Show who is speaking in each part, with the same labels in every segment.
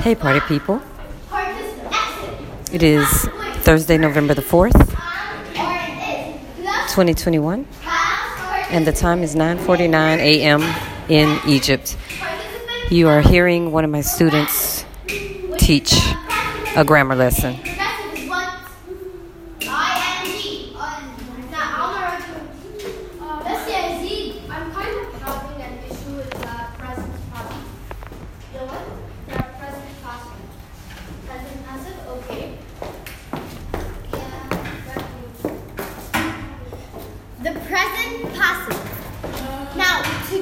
Speaker 1: Hey, party people. It is Thursday, November the 4th, 2021, and the time is 9:49 a.m. in Egypt. You are hearing one of my students teach a grammar lesson.
Speaker 2: I'm kind of having an issue with the present passive. You know what? The present passive. Present passive, okay. The present passive. Now, to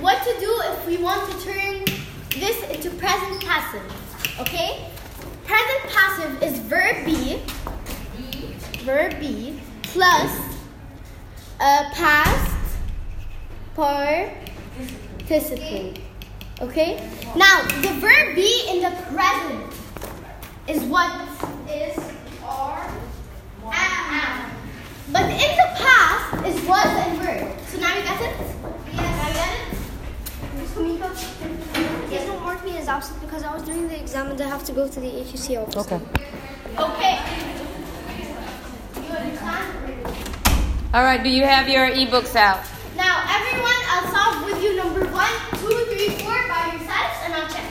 Speaker 2: what to do if we want to turn this into present passive? Okay? Present passive is verb be, verb be plus a past participle. Okay? Now, the verb be in the present is what is are am. But in the past is was and were. So now you got it? Yes. Now you got it? Miss Kumiko?
Speaker 3: Please don't mark me as absent because I was doing the exam and I have to go to the HUC office.
Speaker 1: Okay.
Speaker 2: Okay. You understand?
Speaker 1: All right, do you have your ebooks out?
Speaker 2: Now, everyone, I'll solve with you number one, two, three, four by yourselves, and I'll check.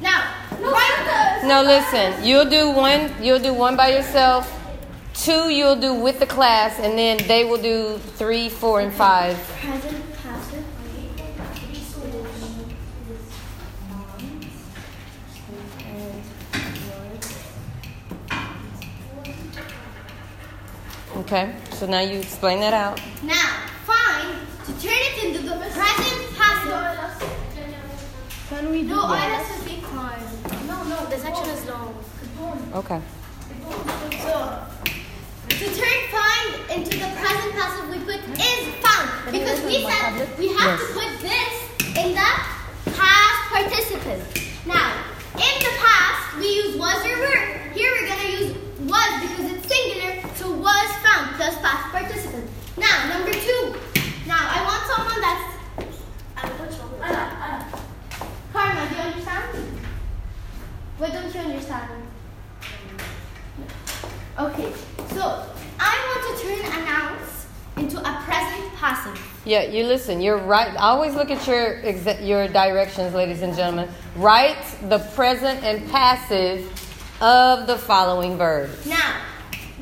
Speaker 2: Now, right.
Speaker 1: No, listen. You'll do one. You'll do one by yourself. Two, you'll do with the class, and then they will do three, four, and five.
Speaker 2: Present passive.
Speaker 1: Okay. So now you explain that out.
Speaker 2: Now, find to turn it into the present passive.
Speaker 3: Can we
Speaker 2: No, I have to take time.
Speaker 3: No, no, the section is long.
Speaker 1: Okay.
Speaker 2: So, to turn find into the present passive, we put is found because we said we have to put this in the past participle. Now, in the past, we use was or were. Here we're gonna use was because it's singular, so was found plus past participle. Now, number two. Now, I want someone that's. Karma, do you understand? What don't you understand? Okay, so I want to turn announce into a present passive.
Speaker 1: Yeah, you listen. You're right. Always look at your exa- your directions, ladies and gentlemen. Write the present and passive of the following verbs.
Speaker 2: Now,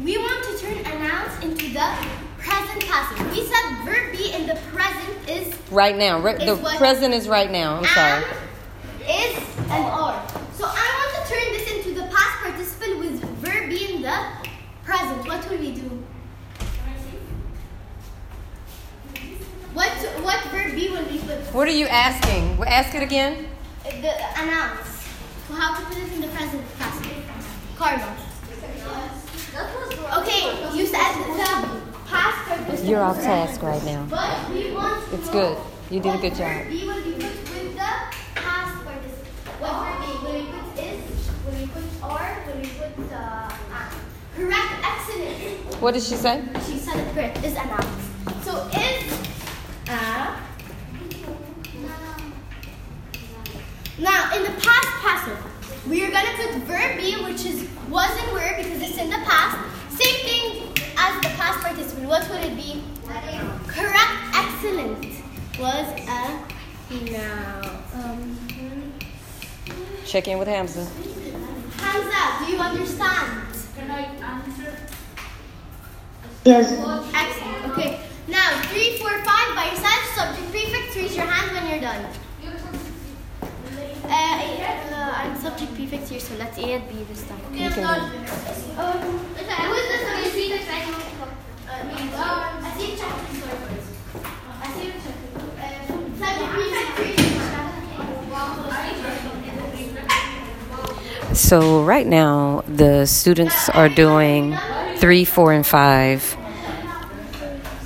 Speaker 2: we want to turn announce into the present passive. We said verb be in the present is
Speaker 1: Right now. The
Speaker 2: Is what-
Speaker 1: present is right now. I'm sorry.
Speaker 2: is, and are. So I want to turn this into the past participle with verb be in the present. What will we do? What what verb be will we put?
Speaker 1: What are you asking? Ask it again.
Speaker 2: The announce. So how to put it in the present passive? Karma. Okay, you said the past participle.
Speaker 1: You're off task right now.
Speaker 2: But we want to
Speaker 1: It's good. You did a good job.
Speaker 2: verb will be put with the past participle. What verb be? Will we put is? Will we put are? Will we put uh? Correct. Excellent.
Speaker 1: What did she say?
Speaker 2: She said it correct. Is announce. So is a. Now, in the past passive, we are gonna put verb be, which is was and were because it's in the past. Same thing as the past participle. What would it be? Correct. Excellent. Was a noun. Um,
Speaker 1: Check in with Hamza.
Speaker 2: Hamza, do you understand?
Speaker 3: Yes.
Speaker 2: Excellent. Okay. Now, three, four, five by yourself. Subject prefix. Raise your hand when you're done. Uh, uh, I'm subject prefix here, so let's A and B this time.
Speaker 1: You can do
Speaker 2: Um, who is the subject prefix? I know. Uh, me. Um, I see a check. I see a check. Um, subject prefix.
Speaker 1: So right now the students are doing three, four, and five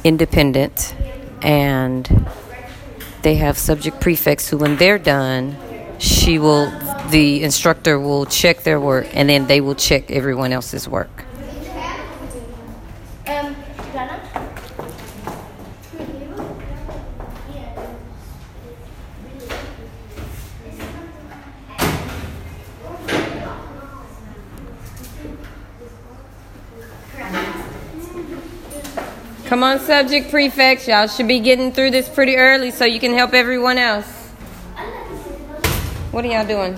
Speaker 1: independent, and they have subject prefix. Who, when they're done, she will, the instructor will check their work, and then they will check everyone else's work.
Speaker 2: Um, Rana?
Speaker 1: Come on, subject prefects. Y'all should be getting through this pretty early so you can help everyone else. What are y'all doing?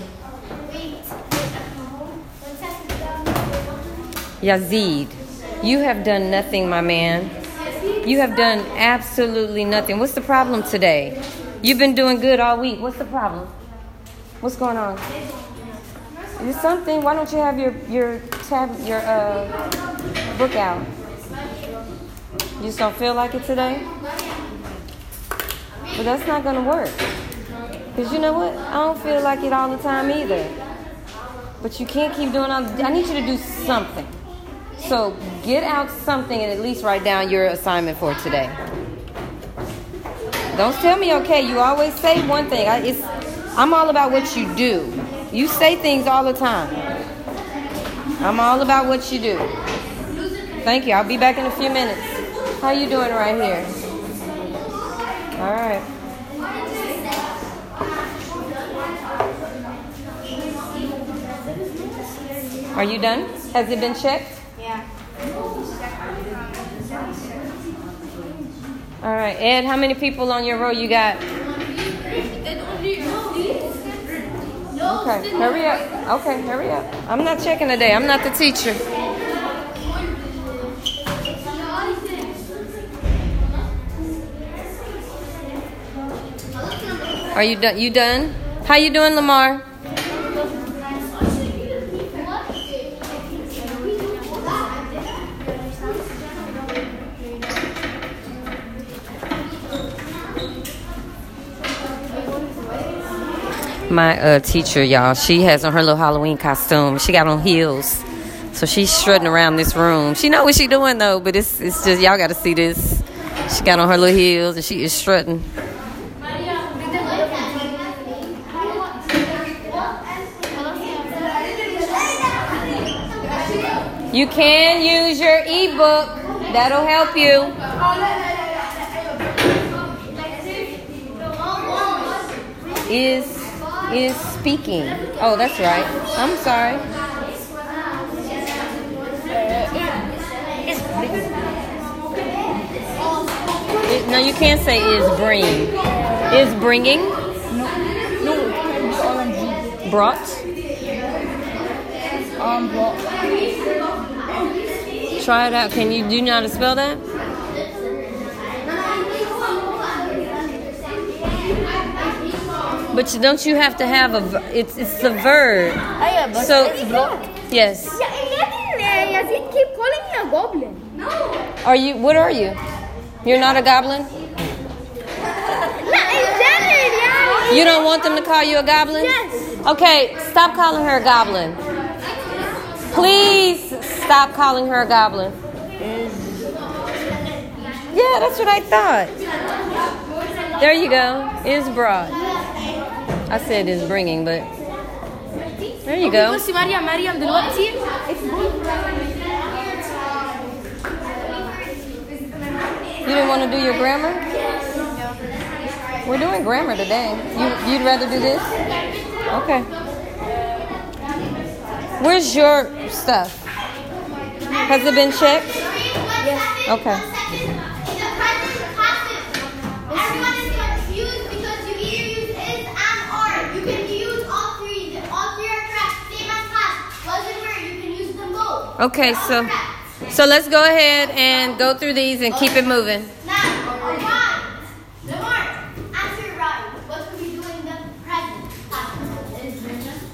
Speaker 1: Yazid, you have done nothing, my man. You have done absolutely nothing. What's the problem today? You've been doing good all week. What's the problem? What's going on? Is something? Why don't you have your your tab your uh, book out? You just don't feel like it today? But that's not gonna work. Cause you know what? I don't feel like it all the time either. But you can't keep doing all. I need you to do something. So get out something and at least write down your assignment for today. Don't tell me okay. You always say one thing. I, it's, I'm all about what you do. You say things all the time. I'm all about what you do. Thank you. I'll be back in a few minutes. How you doing right here? All right. Are you done? Has it been checked? Yeah. All right, Ed, how many people on your row you got? Okay, hurry up. Okay, hurry up. I'm not checking today. I'm not the teacher. Are you done? You done? How you doing, Lamar? My uh, teacher, y'all, she has on her little Halloween costume. She got on heels. So she's strutting around this room. She know what she doing though, but it's it's just y'all got to see this. She got on her little heels and she is strutting. You can use your ebook. That'll help you. Is is speaking. Oh, that's right. I'm sorry. It- no, you can't say is bring. Is bringing. No. Brought.
Speaker 3: Um, well,
Speaker 1: Try it out. Can you do you know how to spell that? But you- don't you have to have a? It's it's the verb.
Speaker 3: ah, yeah, but
Speaker 1: So yes.
Speaker 3: Yeah, Yazid, Yazid keep calling me a goblin. No.
Speaker 1: Are you? What are you? You're not a goblin.
Speaker 3: No, in general, yeah.
Speaker 1: You don't want them to call you a goblin?
Speaker 3: Yes.
Speaker 1: Okay, stop calling her a goblin. Please stop calling her a goblin. Yeah, that's what I thought. There you go. Is brought. I said is bringing, but there you go.
Speaker 3: بصي مريم مريم دلوقتي
Speaker 1: You didn't want to do your grammar? We're doing grammar today. You, you'd rather do this? Okay. Where's your stuff? Has it been checked? Yes. Okay.
Speaker 2: Everyone is confused because you either use is and are. You can use all three. All three are correct. Same as class. Wasn't where you can use them both.
Speaker 1: Okay, so so let's go ahead and go through these and keep it moving.
Speaker 2: Now, Ron, Lamar, answer right. What could we do in the present?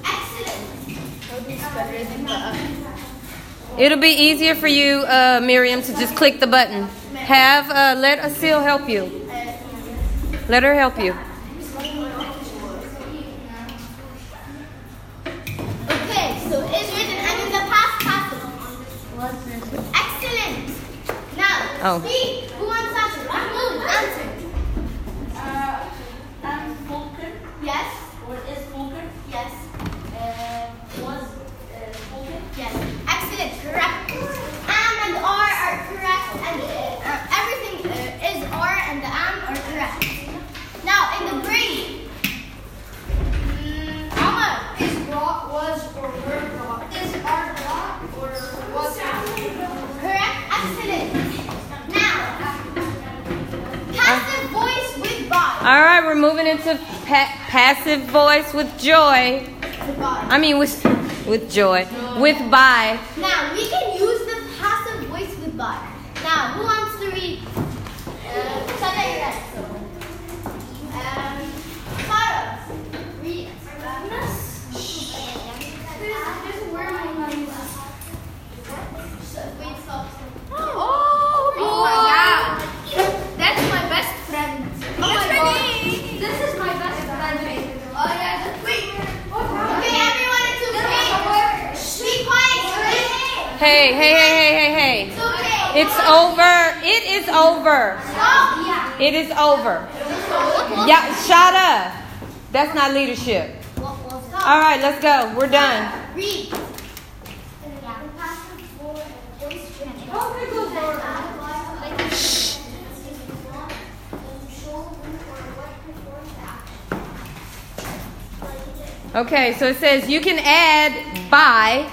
Speaker 2: Excellent.
Speaker 1: It'll be easier for you, uh, Miriam, to just click the button. Have uh, let Asil help you. Let her help you.
Speaker 2: Okay, so is written and in the past. Excellent. Now,
Speaker 1: Oh.
Speaker 2: speak. and uh, everything uh, is R and the am are correct. Now in the Greek, mm, Omar.
Speaker 3: Is rock was, or were rock? Is are rock or was am.
Speaker 2: Correct. Excellent. Now, passive voice with by.
Speaker 1: All right, we're moving into pa- passive voice with joy. I mean with with joy. joy. With by.
Speaker 2: Now we can use the passive voice with by. Now, who wants to read? Uh, shall I? Um, Farah, read. There's a word I'm not using.
Speaker 3: Oh,
Speaker 2: Oh my God.
Speaker 3: That's my best friend.
Speaker 2: Oh my God.
Speaker 3: This is my best friend.
Speaker 2: Oh yeah. Wait. Okay, everyone, it's okay. Be quiet.
Speaker 1: Hey, hey, hey, hey, hey, hey.
Speaker 2: It's
Speaker 1: over. It is over. It is over. Yeah, shut up. That's not leadership. All right, let's go. We're done. Okay, so it says you can add by,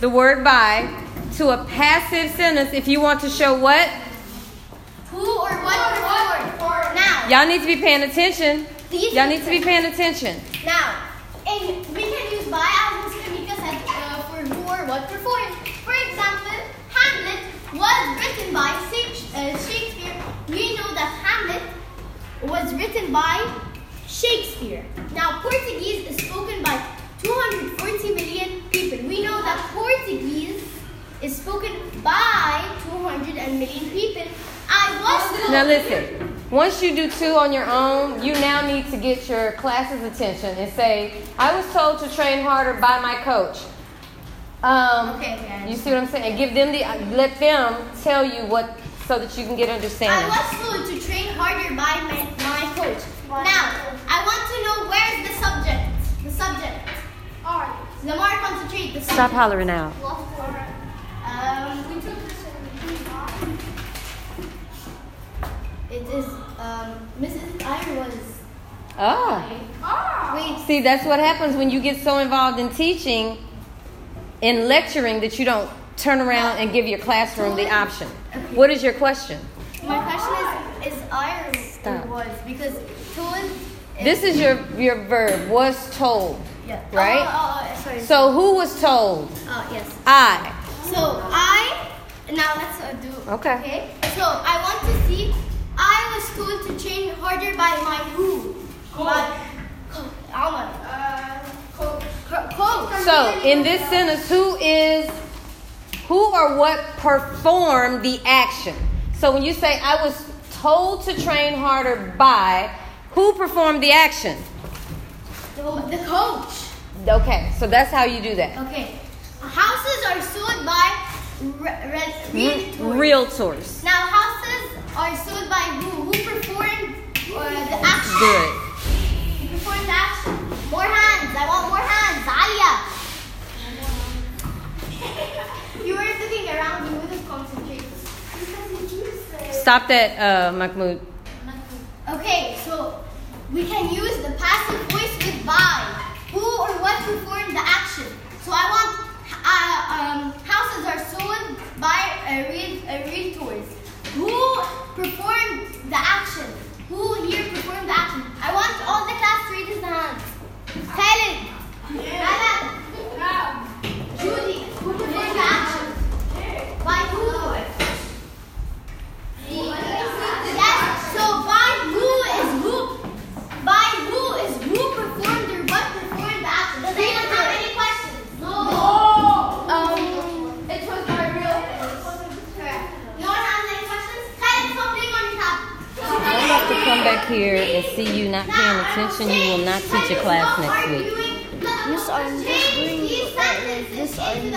Speaker 1: the word by, to a passive sentence if you want to show what?
Speaker 2: Who or what or performed? Now,
Speaker 1: Y'all need to be paying attention.
Speaker 2: these
Speaker 1: Y'all need to be paying attention.
Speaker 2: Now, and we can use by as Mr. Mika said uh, for who or what performed. For example, Hamlet was written by uh, Shakespeare. We know that Hamlet was written by Shakespeare. Now, Portuguese is spoken by 240 million people. We know that Portuguese is spoken by 200 million people. I was
Speaker 1: Now listen. Once you do two on your own, you now need to get your class's attention and say, "I was told to train harder by my coach." Um,
Speaker 2: Okay, okay.
Speaker 1: You see what I'm saying? And give them the let them tell you what so that you can get understanding.
Speaker 2: I was told to train harder by my, my coach. Now, I want to know where's the subject. The subject. Alright. Lamar, concentrate. The subject.
Speaker 1: Stop hollering out.
Speaker 2: Um, we took this It is, um, Mrs. Iyer was.
Speaker 1: Oh.
Speaker 2: Wait.
Speaker 1: See, that's what happens when you get so involved in teaching and lecturing that you don't turn around and give your classroom the option. What is your question?
Speaker 2: My question is, is Iyer
Speaker 1: Stop.
Speaker 2: or was? Because told.
Speaker 1: This is your your verb was told.
Speaker 2: Yeah.
Speaker 1: right?
Speaker 2: Oh, oh, oh, sorry.
Speaker 1: So who was told?
Speaker 2: Oh, yes.
Speaker 1: I.
Speaker 2: So I now let's uh, do
Speaker 1: Okay.
Speaker 2: Okay. So I want to see. I was told to train harder by my who? My coach. Alma. Uh, coach. Coach.
Speaker 1: So in this sentence, who is who or what performed the action? So when you say I was told to train harder by, who performed the action?
Speaker 2: The, the coach.
Speaker 1: Okay, so that's how you do that.
Speaker 2: Okay. Houses are sold by re- re- realtors.
Speaker 1: Realtors.
Speaker 2: Now houses are sold by who? Who performed uh, the action?
Speaker 1: Good.
Speaker 2: Who performed the action? More hands. I want more hands. Alia. you were looking around. You wouldn't concentrate.
Speaker 1: Stop that, uh, Mahmoud.
Speaker 2: Okay, so we can use the passive voice with by. Who or what performed the action? So I want uh, um, houses are sold by uh, real, realtors. Who performed the action? Who here performed the action? I want all the class to raise their hands. Nana. Judy. Who performed the action? By who? Yes. So by who is who? By who is who performed or what performed the action? Does anyone have any questions? No. Um, it was by real. Correct. No one has any questions? Kyle, stop playing on your tab.
Speaker 1: I'm about to come back here and see you not You will not teach a class next week.
Speaker 3: Miss, I'm just doing this. I'm.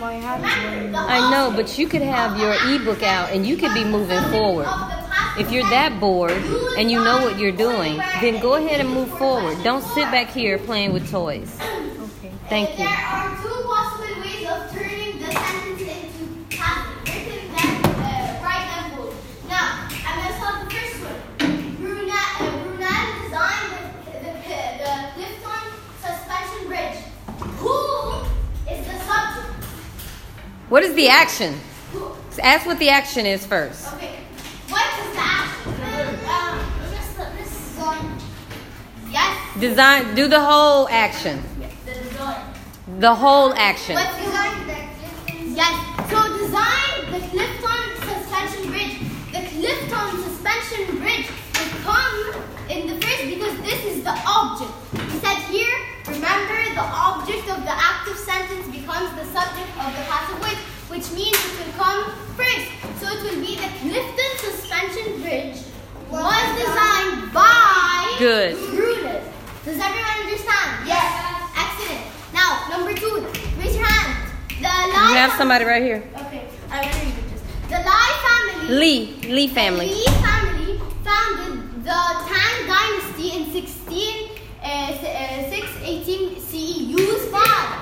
Speaker 3: My hands.
Speaker 1: I know, but you could have your ebook out and you could be moving forward. If you're that bored and you know what you're doing, then go ahead and move forward. Don't sit back here playing with toys.
Speaker 3: Okay.
Speaker 1: Thank you.
Speaker 2: There are two possible ways of turning the sentence into passive. Written, then uh, write and bold. Now, I'm going to start the first one. Brunel, uh, Brunel designed the, the, the Clifton suspension bridge. Who is the subject?
Speaker 1: What is the action? Ask what the action is first.
Speaker 2: Okay. What is the action? Um, Miss, Miss
Speaker 1: Design. Do the whole action.
Speaker 4: The design.
Speaker 1: The whole action.
Speaker 2: What's design? Yes. So design the Clifton suspension bridge. The Clifton suspension bridge will come in the first because this is the object. He said here, remember the object of the active sentence becomes the subject of the passive voice, which means it will come first. So it will be the Clifton suspension bridge was designed by
Speaker 1: Good.
Speaker 2: Brutus. Does everyone understand? Yes. Excellent. Now, number two, raise your hand. The Lai
Speaker 1: You have somebody right here.
Speaker 2: Okay, I'm gonna read it just. The Lai family.
Speaker 1: Lee. Lee family.
Speaker 2: Li family founded the Tang dynasty in 16, uh, uh, 618 CE. Use five.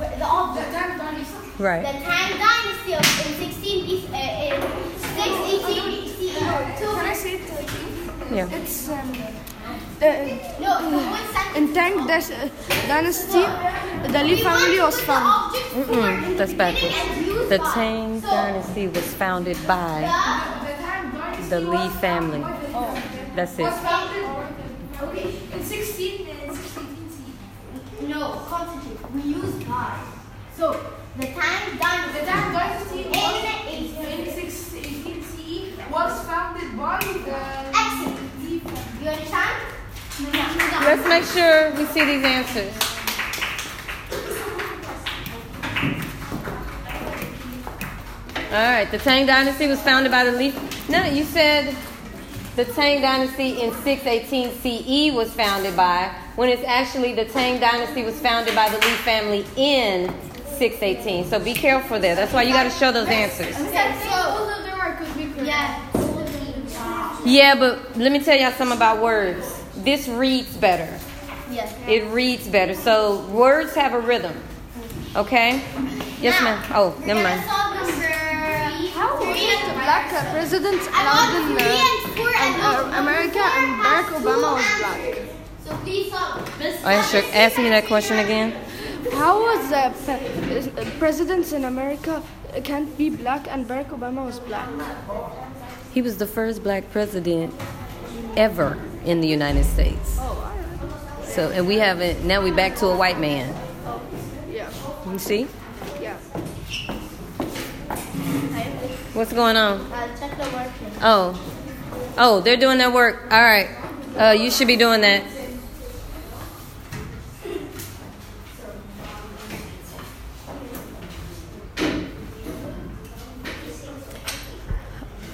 Speaker 3: The the.
Speaker 2: Okay, the the the object? The
Speaker 3: The. Tang dynasty.
Speaker 2: The
Speaker 1: Right.
Speaker 2: Tang Dynasty of in 16 B- uh, in 618 CE.
Speaker 3: Can I say it?
Speaker 1: Yeah.
Speaker 3: It's um, the,
Speaker 2: No, the
Speaker 3: in Tang Dis- uh, dynasty, the Lee family was
Speaker 2: to the
Speaker 3: found.
Speaker 2: object forward in
Speaker 1: Mm-mm, that's backwards.
Speaker 2: beginning and use
Speaker 1: The. Tang
Speaker 2: So,
Speaker 1: dynasty was founded by
Speaker 3: The Tang dynasty
Speaker 1: the Lee family.
Speaker 3: founded by the-
Speaker 1: That's it.
Speaker 3: founded in 16 in 16
Speaker 2: No, concentrate. We use by. So, the Tang
Speaker 3: The
Speaker 2: Dynasty.
Speaker 3: Tang dynasty
Speaker 2: In
Speaker 3: was
Speaker 2: eight-
Speaker 3: in 16 CE was founded by the
Speaker 2: Excellent.
Speaker 3: Lee.
Speaker 2: You understand?
Speaker 1: Let's make sure we see these answers. All right, the Tang Dynasty was founded by the Lee. No, you said the Tang Dynasty in 618 CE was founded by, when it's actually the Tang Dynasty was founded by the Lee family in 618. So be careful there. That's why you got to show those answers.
Speaker 2: Okay, so,
Speaker 3: Both of them are could be correct.
Speaker 2: yeah.
Speaker 1: Yeah, but let me tell y'all something about words. This reads better.
Speaker 2: Yes.
Speaker 1: It reads better. So words have a rhythm. Okay? Yes, ma'am. Oh,
Speaker 2: We're
Speaker 1: never mind.
Speaker 3: How was it black uh, president
Speaker 2: I want
Speaker 3: allowed in
Speaker 2: three and four and no,
Speaker 3: America and Barack Obama was black?
Speaker 2: So please solve. Miss
Speaker 1: Ask, your, ask me that question again.
Speaker 3: How was uh, pe- uh, presidents in America can't be black and Barack Obama was black?
Speaker 1: He was the first black president ever in the United States. So, and we haven't, now we back to a white man.
Speaker 3: Yeah,
Speaker 1: You see?
Speaker 3: yeah.
Speaker 1: What's going on?
Speaker 2: Uh, check the work.
Speaker 1: Oh. Oh, they're doing their work. All right. Uh, you should be doing that.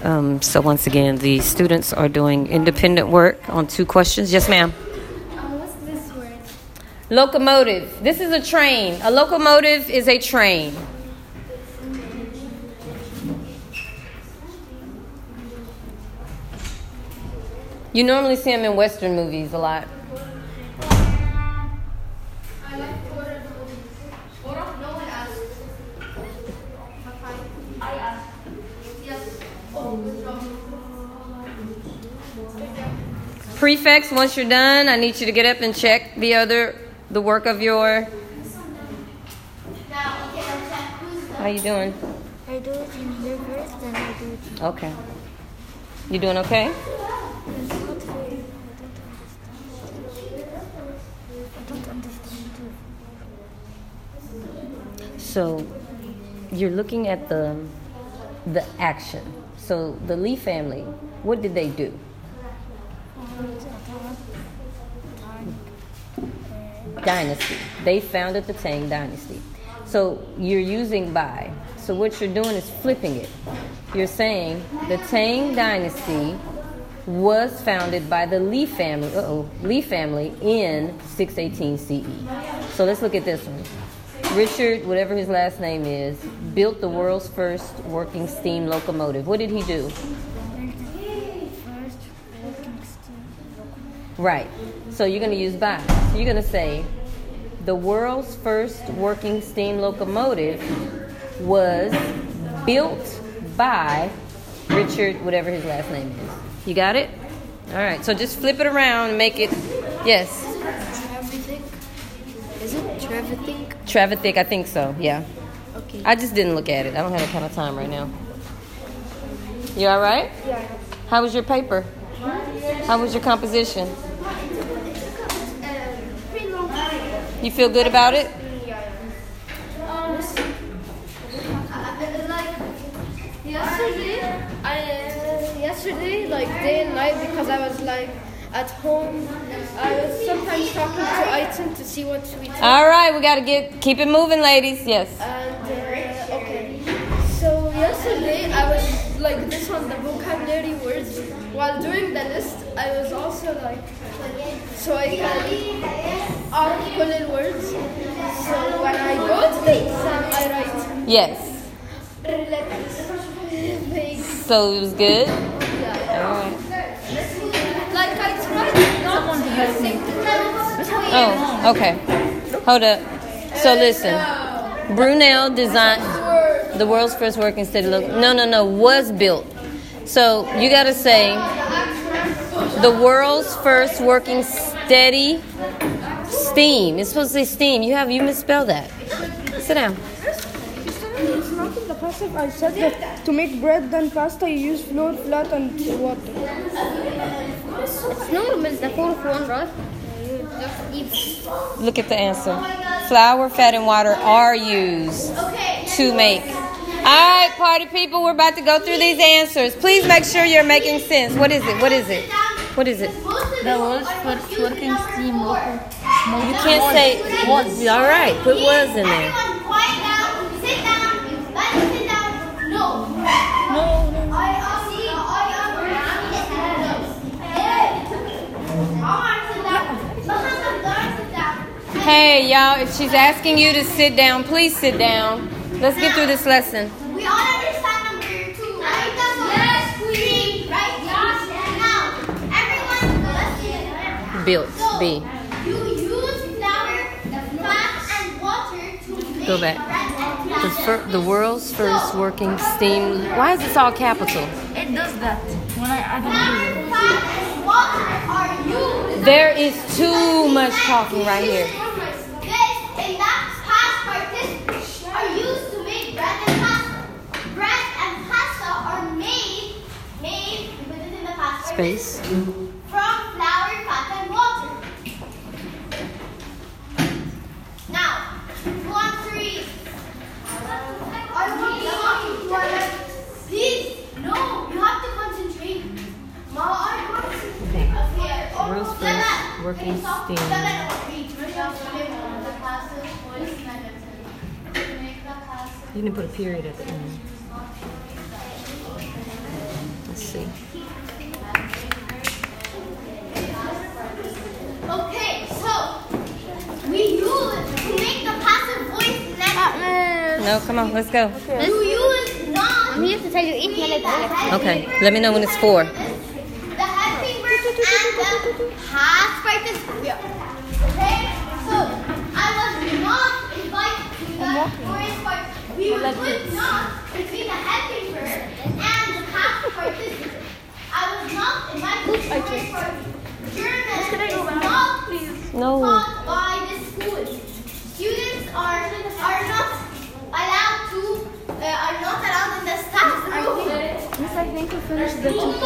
Speaker 1: Um, so once again, the students are doing independent work on two questions. Yes, ma'am. Locomotive. This is a train. A locomotive is a train. You normally see them in Western movies a lot. Prefix, once you're done, I need you to get up and check the other the work of your
Speaker 2: Now, okay, let's check who's the.
Speaker 1: how you doing?
Speaker 5: I do it in then I do it
Speaker 1: Okay. You doing okay?
Speaker 5: It's not very. I don't understand. I don't understand too.
Speaker 1: So you're looking at the the action. So the Lee family, what did they do? Dynasty. They founded the Tang Dynasty. So you're using by. So what you're doing is flipping it. You're saying the Tang Dynasty was founded by the Li family. Uh-oh, Lee family in 618 CE. So let's look at this one. Richard, whatever his last name is, built the world's first working steam locomotive. What did he do? Right. So you're going to use by. So you're going to say, the world's first working steam locomotive was built by Richard, whatever his last name is. You got it? All right. So just flip it around and make it. Yes.
Speaker 3: Trevithick. Is it Trevithick?
Speaker 1: Trevithick, I think so. Yeah.
Speaker 3: Okay.
Speaker 1: I just didn't look at it. I don't have that kind of time right now. You all right?
Speaker 3: Yeah.
Speaker 1: How was your paper? How was your composition?
Speaker 2: Pretty long time.
Speaker 1: You feel good about it? Yeah.
Speaker 2: Um, like yesterday, I uh, yesterday like day and night because I was like at home. I was sometimes talking to Aiton to see what we talk.
Speaker 1: All right, we got to get keep it moving, ladies. Yes.
Speaker 2: And uh, okay, so yesterday I was like this on the vocabulary words. While doing the list, I was also like, so I can articulate words. So when I go to the exam, I write
Speaker 1: Yes. So it was good.
Speaker 2: Yeah.
Speaker 1: All right.
Speaker 2: Like I tried not to use it.
Speaker 1: Oh, okay. Hold up. So listen, uh, Brunel designed the world's first working steady look. No, no, no, was built. So you got to say the world's first working steady steam. It's supposed to say steam. You have you misspelled that. Sit down.
Speaker 3: It's not in the passive. I said that to make bread and pasta, you use flour, flat, and water.
Speaker 5: It's normal, the fourth one, right? You just eat.
Speaker 1: Look at the answer. Flour, fat, and water are used to make. All right, party people, we're about to go through these answers. Please make sure you're making sense. What is it? What is it? What is it?
Speaker 5: The world's first working steam.
Speaker 1: You can't say was. All right, put was in there. Hey, y'all, if she's asking you to sit down, please sit down. Let's get through this lesson.
Speaker 2: We all understand number two, right? Yes, queen. Right? Yes. Now, everyone, listen.
Speaker 1: Built,
Speaker 2: So,
Speaker 1: B.
Speaker 2: You use flour, fat, and water to make
Speaker 1: Go back.
Speaker 2: bread and
Speaker 1: The,
Speaker 2: pasta.
Speaker 1: fir- the world's first working steam. Why is this all capital?
Speaker 5: It does that when I add
Speaker 2: Flour, fat, and water are used.
Speaker 1: There is too much talking right here.
Speaker 2: This and that past participants are used to make bread and pasta. Bread and pasta are made, made, we put it in the past
Speaker 1: Space.
Speaker 2: participants, from flour, fat, and water. Now, who wants to read? I want to talk to our Please, no, you have to concentrate. Mama, I want to. Okay.
Speaker 1: World's first
Speaker 2: Lala,
Speaker 1: working
Speaker 2: can you stop?
Speaker 1: steam.
Speaker 2: Lala, read. The pasta voice Make the.
Speaker 1: You didn't put a period at the end. Let's see.
Speaker 2: Okay, so we use to make the passive voice next. Ah, mm.
Speaker 1: No, come on, let's go.
Speaker 2: You use not
Speaker 5: I'm here to tell you eat my.
Speaker 1: Okay, let me know when it's four.
Speaker 2: the helping verb and the past participle. Okay, so I was not invited to the forest part. We would not between the helping verb and the past participle. I was not invited to the forest party. German is not
Speaker 1: No.
Speaker 2: taught by the school. Students are are not allowed to uh, are not allowed in the staff room.
Speaker 3: Yes, I think we finished the two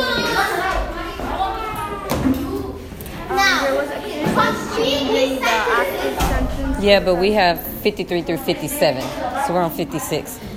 Speaker 2: Now,
Speaker 3: There was a
Speaker 1: Yeah, but we have 53 through 57, so we're on 56.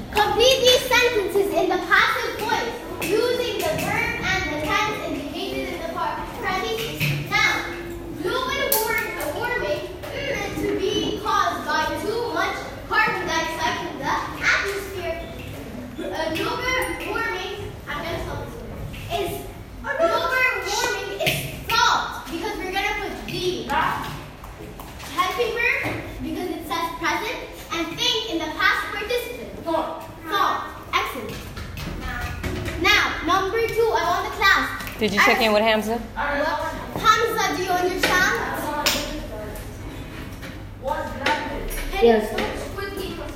Speaker 1: Did you check in with Hamza?
Speaker 2: Hamza, do you understand? Yes.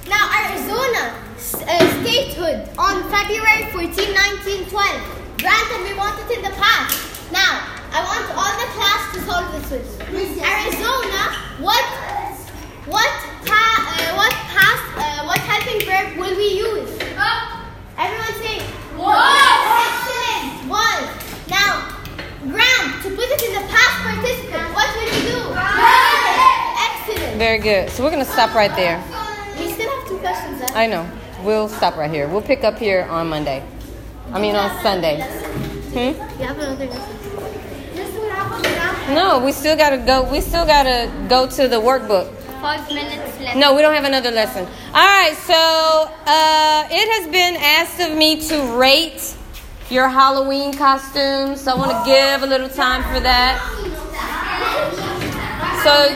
Speaker 2: Now, Arizona uh, statehood on February 14, 1912. Granted, we want it in the past. Now, I want all the class to solve this with. Arizona, what, what, pa- uh, what past, uh, what helping verb will we use? Everyone say. Was. Excellent. Was. Now, Grant, to put it in the past participant, what will you do? Excellent.
Speaker 1: Very good. So we're gonna stop right there.
Speaker 2: We still have two questions left.
Speaker 1: I know. We'll stop right here. We'll pick up here on Monday. I mean on Sunday. Hmm?
Speaker 2: You have another lesson.
Speaker 1: No, we still gotta go. We still gotta go to the workbook.
Speaker 5: Five minutes left.
Speaker 1: No, we don't have another lesson. All right, so uh, it has been asked of me to rate your Halloween costumes. So I want to give a little time for that. So,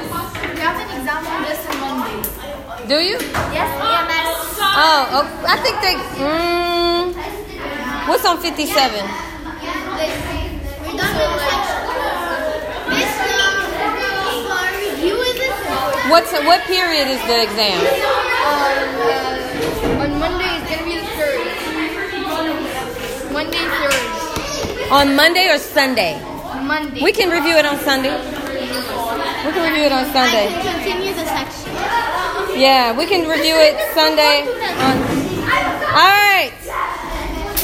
Speaker 1: do you?
Speaker 2: Yes, EMS.
Speaker 1: Oh, oh I think they. Mm, what's on 57?
Speaker 2: We're done with the section. This uh, our review is this.
Speaker 1: What's what period is the exam?
Speaker 3: Uh, on Monday it's gonna be the third. Monday.
Speaker 1: On Monday or Sunday?
Speaker 3: Monday.
Speaker 1: We can review it on Sunday. We can review it on
Speaker 2: I
Speaker 1: Sunday.
Speaker 2: can continue the section.
Speaker 1: Yeah, we can review it Sunday. On, all right.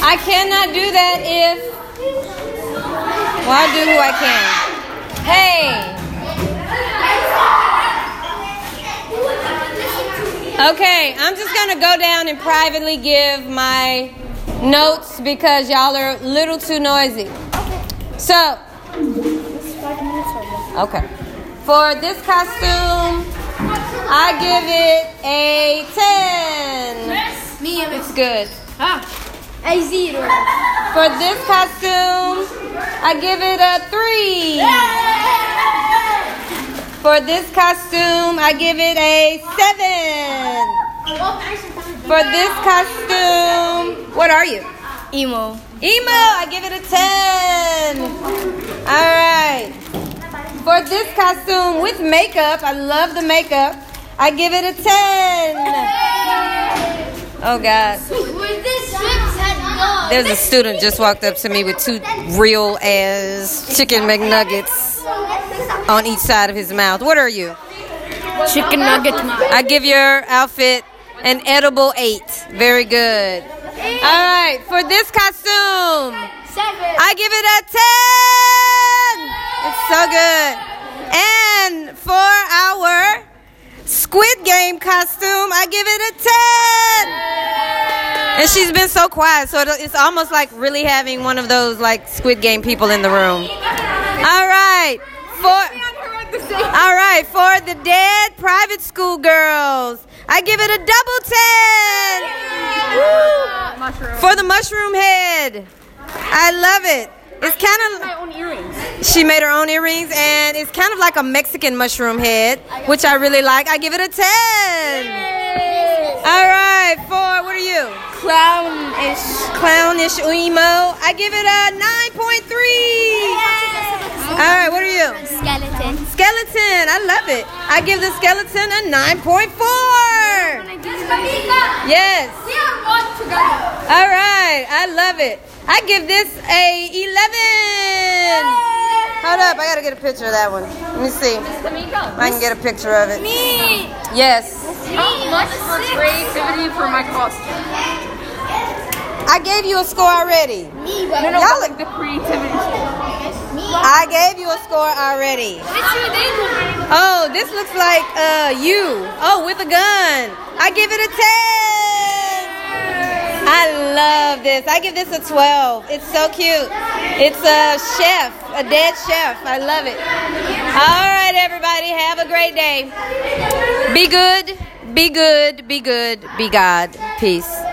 Speaker 1: I cannot do that if. Well, I'll do who I can. Hey. Okay, I'm just gonna go down and privately give my notes because y'all are a little too noisy. Okay. So, okay. For this costume, I give it a 10.
Speaker 3: Me
Speaker 1: It's good.
Speaker 3: Ah. A zero.
Speaker 1: For this costume, I give it a 3. For this costume, I give it a 7. For this costume, what are you?
Speaker 3: Emo.
Speaker 1: Emo, I give it a 10. All right. For this costume with makeup, I love the makeup. I give it a 10. Oh, God.
Speaker 2: With this strips had no.
Speaker 1: There's a student just walked up to me with two real ass chicken McNuggets on each side of his mouth. What are you?
Speaker 3: Chicken nugget.
Speaker 1: I give your outfit an edible 8. Very good. All right, for this costume, I give it a 10. It's so good. And for our Squid Game costume, I give it a 10. And she's been so quiet, so it's almost like really having one of those like Squid Game people in the room. All right. For All right, for the dead private school girls, I give it a double 10. Woo. For the mushroom head, I love it. It's kind of
Speaker 3: My own earrings.
Speaker 1: she made her own earrings, and it's kind of like a Mexican mushroom head, which I really like. I give it a 10. All right, for what are you?
Speaker 3: Clownish.
Speaker 1: Clownish emo. I give it a 9.3. All it. I give the skeleton a 9.4. Yes.
Speaker 3: We are one together.
Speaker 1: All right. I love it. I give this a 11. Hold up. I got to get a picture of that one. Let me see. if I can get a picture of it.
Speaker 2: Me.
Speaker 1: Yes.
Speaker 3: How much for creativity for my costume?
Speaker 1: I gave you a score already.
Speaker 2: Me,
Speaker 3: No,
Speaker 2: but
Speaker 3: no,
Speaker 1: Y'all
Speaker 3: but like the creativity score.
Speaker 1: I gave you a score already. Oh, this looks like uh you. Oh, with a gun. I give it a 10. I love this. I give this a 12. It's so cute. It's a chef, a dead chef. I love it. All right, everybody. Have a great day. Be good. Be good. Be good. Be God. Peace.